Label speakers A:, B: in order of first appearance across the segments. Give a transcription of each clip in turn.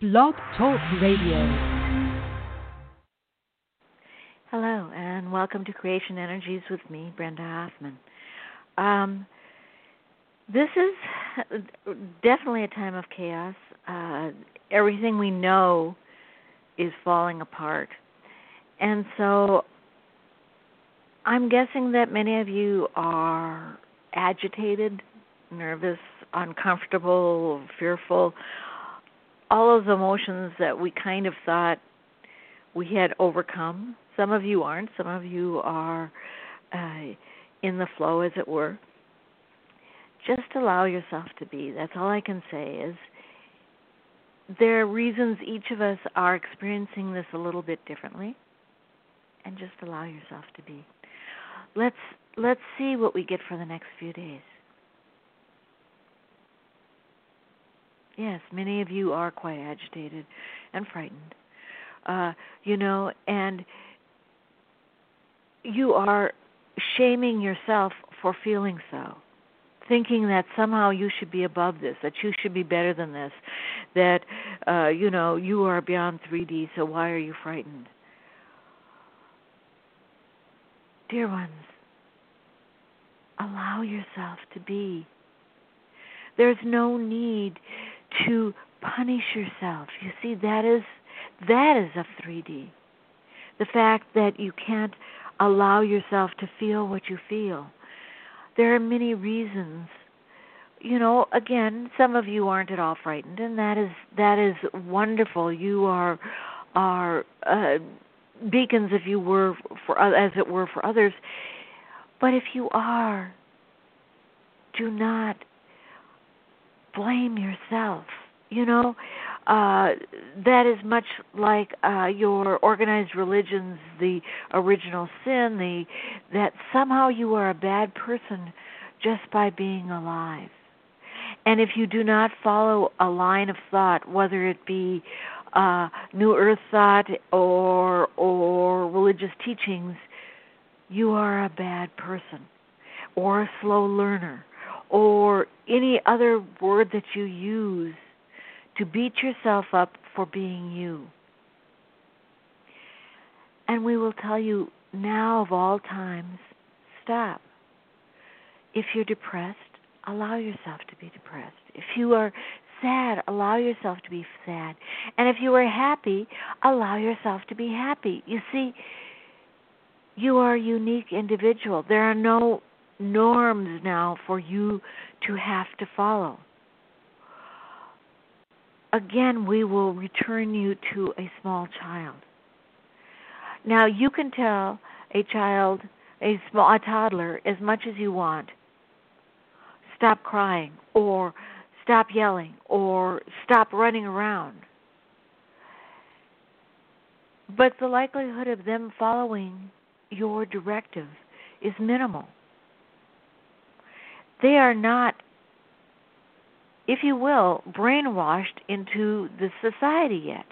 A: Blog Talk Radio.
B: Hello, and welcome to Creation Energies with me, Brenda Hoffman. Um, this is definitely a time of chaos. Uh, everything we know is falling apart. And so I'm guessing that many of you are agitated, nervous, uncomfortable, fearful, all of the emotions that we kind of thought we had overcome. Some of you aren't. Some of you are uh, in the flow, as it were. Just allow yourself to be. That's all I can say. Is there are reasons each of us are experiencing this a little bit differently, and just allow yourself to be. Let's let's see what we get for the next few days. Yes, many of you are quite agitated and frightened. Uh, you know, and you are shaming yourself for feeling so, thinking that somehow you should be above this, that you should be better than this, that uh, you know you are beyond 3D. So why are you frightened, dear ones? Allow yourself to be. There's no need to punish yourself. You see, that is that is a 3D. The fact that you can't allow yourself to feel what you feel. There are many reasons. You know, again, some of you aren't at all frightened, and that is that is wonderful. You are are uh, beacons, if you were for as it were for others. But if you are, do not blame yourself. You know, uh, that is much like uh, your organized religions, the original sin, the that somehow you are a bad person just by being alive. And if you do not follow a line of thought, whether it be uh, New Earth thought or or religious teachings, you are a bad person or a slow learner or any other word that you use to beat yourself up for being you. And we will tell you now of all times stop. If you're depressed, allow yourself to be depressed. If you are sad, allow yourself to be sad. And if you are happy, allow yourself to be happy. You see, you are a unique individual. There are no norms now for you to have to follow. Again, we will return you to a small child. Now, you can tell a child, a small a toddler, as much as you want, stop crying or stop yelling or stop running around. But the likelihood of them following your directive is minimal they are not, if you will, brainwashed into the society yet.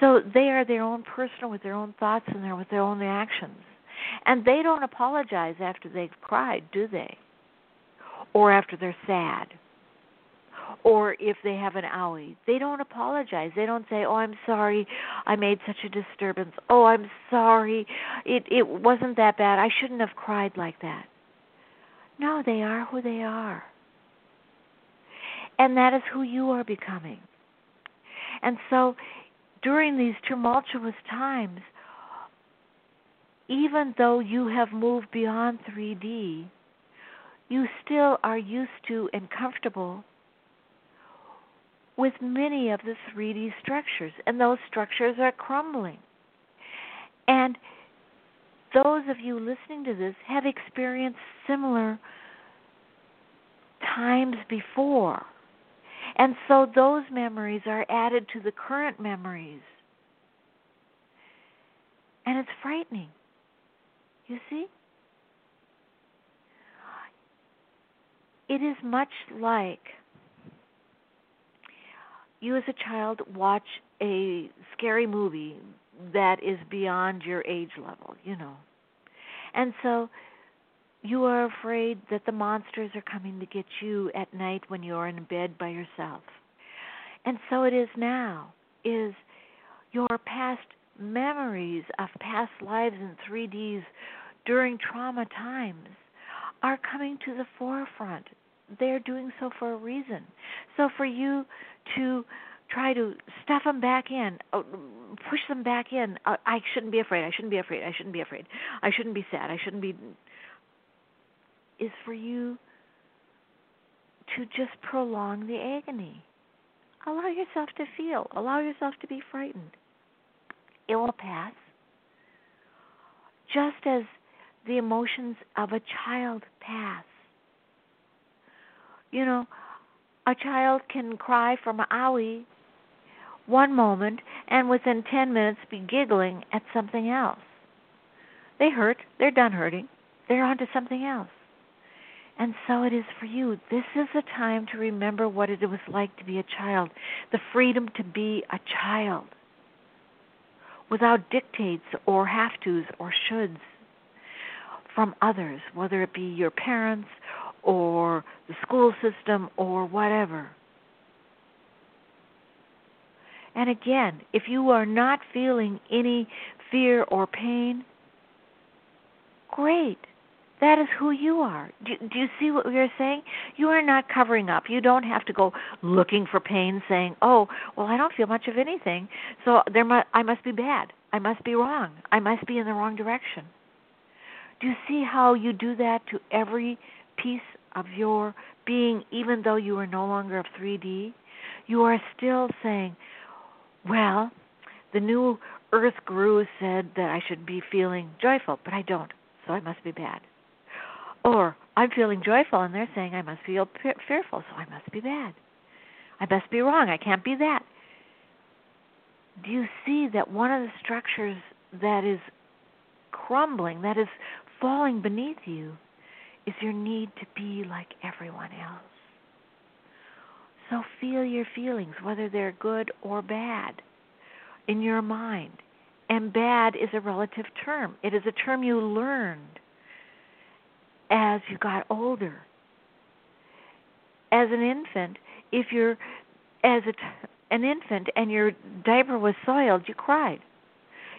B: So they are their own person with their own thoughts and their with their own actions. And they don't apologize after they've cried, do they? Or after they're sad. Or if they have an owie. They don't apologize. They don't say, Oh, I'm sorry I made such a disturbance. Oh, I'm sorry. It it wasn't that bad. I shouldn't have cried like that. No, they are who they are. And that is who you are becoming. And so during these tumultuous times, even though you have moved beyond 3D, you still are used to and comfortable with many of the 3D structures, and those structures are crumbling. And those of you listening to this have experienced similar times before. And so those memories are added to the current memories. And it's frightening. You see? It is much like you as a child watch a scary movie that is beyond your age level, you know. And so you are afraid that the monsters are coming to get you at night when you're in bed by yourself. And so it is now. Is your past memories of past lives in 3Ds during trauma times are coming to the forefront. They're doing so for a reason. So for you to try to stuff them back in, uh, push them back in, uh, I shouldn't be afraid. I shouldn't be afraid. I shouldn't be afraid. I shouldn't be sad. I shouldn't be is for you to just prolong the agony. Allow yourself to feel. Allow yourself to be frightened. It will pass. Just as the emotions of a child pass. You know, a child can cry from owie one moment and within 10 minutes be giggling at something else. They hurt, they're done hurting, they're on to something else. And so it is for you. This is a time to remember what it was like to be a child, the freedom to be a child without dictates or have tos or shoulds from others, whether it be your parents or the school system or whatever. And again, if you are not feeling any fear or pain, great. That is who you are. Do, do you see what we are saying? You are not covering up. You don't have to go looking for pain, saying, "Oh, well, I don't feel much of anything, so there I must be bad. I must be wrong. I must be in the wrong direction." Do you see how you do that to every piece of your being, even though you are no longer of 3D? You are still saying, "Well, the new Earth guru said that I should be feeling joyful, but I don't, so I must be bad." Or I'm feeling joyful and they're saying I must feel fearful, so I must be bad. I must be wrong. I can't be that. Do you see that one of the structures that is crumbling, that is falling beneath you, is your need to be like everyone else? So feel your feelings, whether they're good or bad, in your mind. And bad is a relative term, it is a term you learned as you got older. As an infant, if you're as a, an infant and your diaper was soiled, you cried.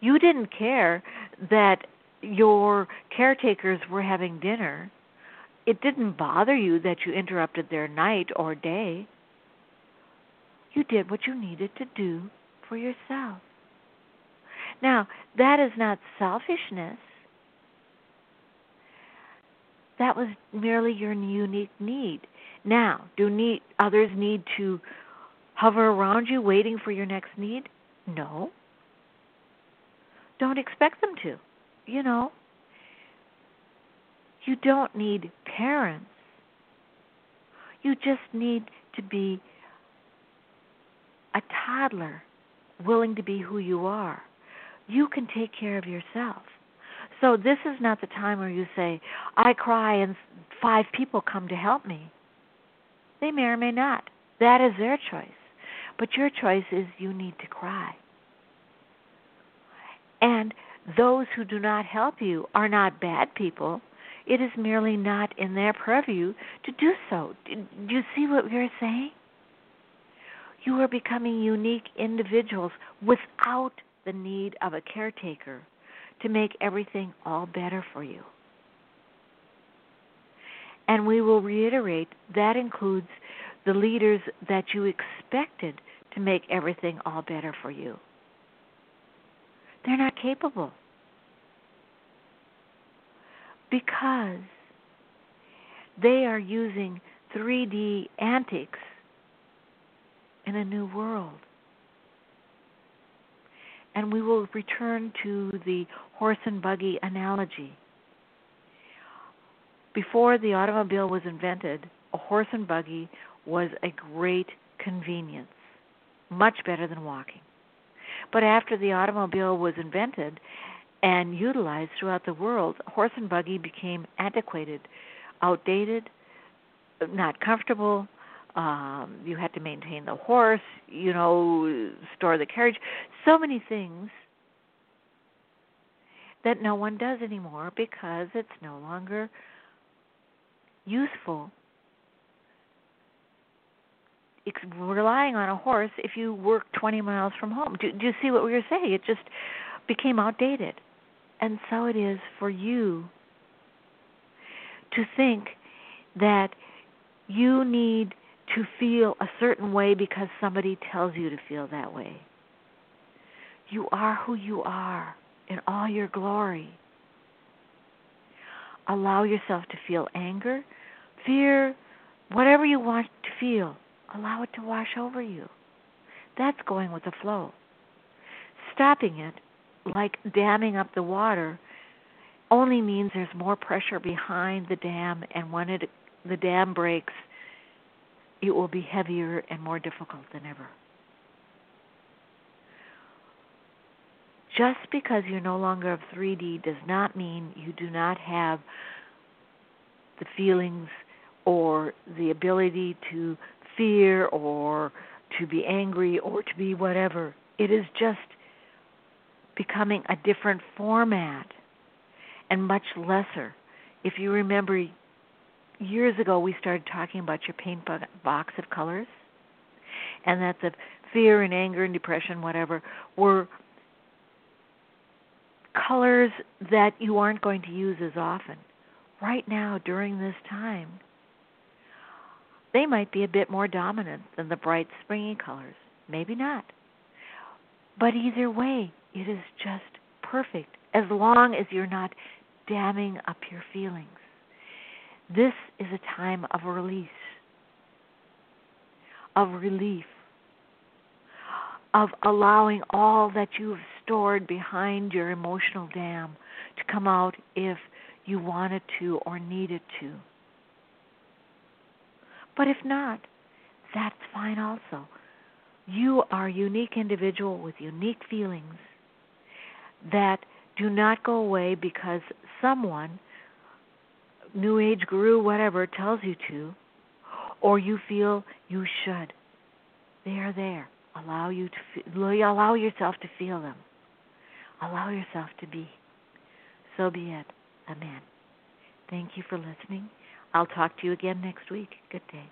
B: You didn't care that your caretakers were having dinner. It didn't bother you that you interrupted their night or day. You did what you needed to do for yourself. Now, that is not selfishness that was merely your unique need. Now, do need others need to hover around you waiting for your next need? No. Don't expect them to. You know, you don't need parents. You just need to be a toddler willing to be who you are. You can take care of yourself. So this is not the time where you say, I cry and five people come to help me. They may or may not. That is their choice. But your choice is you need to cry. And those who do not help you are not bad people. It is merely not in their purview to do so. Do you see what we're saying? You are becoming unique individuals without the need of a caretaker to make everything all better for you. And we will reiterate that includes the leaders that you expected to make everything all better for you. They're not capable. Because they are using 3D antics in a new world and we will return to the horse and buggy analogy. Before the automobile was invented, a horse and buggy was a great convenience, much better than walking. But after the automobile was invented and utilized throughout the world, horse and buggy became antiquated, outdated, not comfortable, um you had to maintain the horse you know store the carriage so many things that no one does anymore because it's no longer useful it's relying on a horse if you work 20 miles from home. Do, do you see what we were saying? It just became outdated. And so it is for you to think that you need to feel a certain way because somebody tells you to feel that way. You are who you are in all your glory. Allow yourself to feel anger, fear, whatever you want to feel. Allow it to wash over you. That's going with the flow. Stopping it, like damming up the water, only means there's more pressure behind the dam, and when it the dam breaks, it will be heavier and more difficult than ever. Just because you're no longer of 3D does not mean you do not have the feelings or the ability to fear or to be angry or to be whatever. It is just becoming a different format and much lesser. If you remember years ago we started talking about your paint box of colors and that the fear and anger and depression whatever were colors that you aren't going to use as often. Right now during this time they might be a bit more dominant than the bright springy colors. Maybe not. But either way it is just perfect as long as you're not damming up your feelings this is a time of release, of relief, of allowing all that you've stored behind your emotional dam to come out if you wanted to or needed to. But if not, that's fine also. You are a unique individual with unique feelings that do not go away because someone new age guru, whatever, tells you to, or you feel you should. They are there. Allow you to feel, allow yourself to feel them. Allow yourself to be. So be it. Amen. Thank you for listening. I'll talk to you again next week. Good day.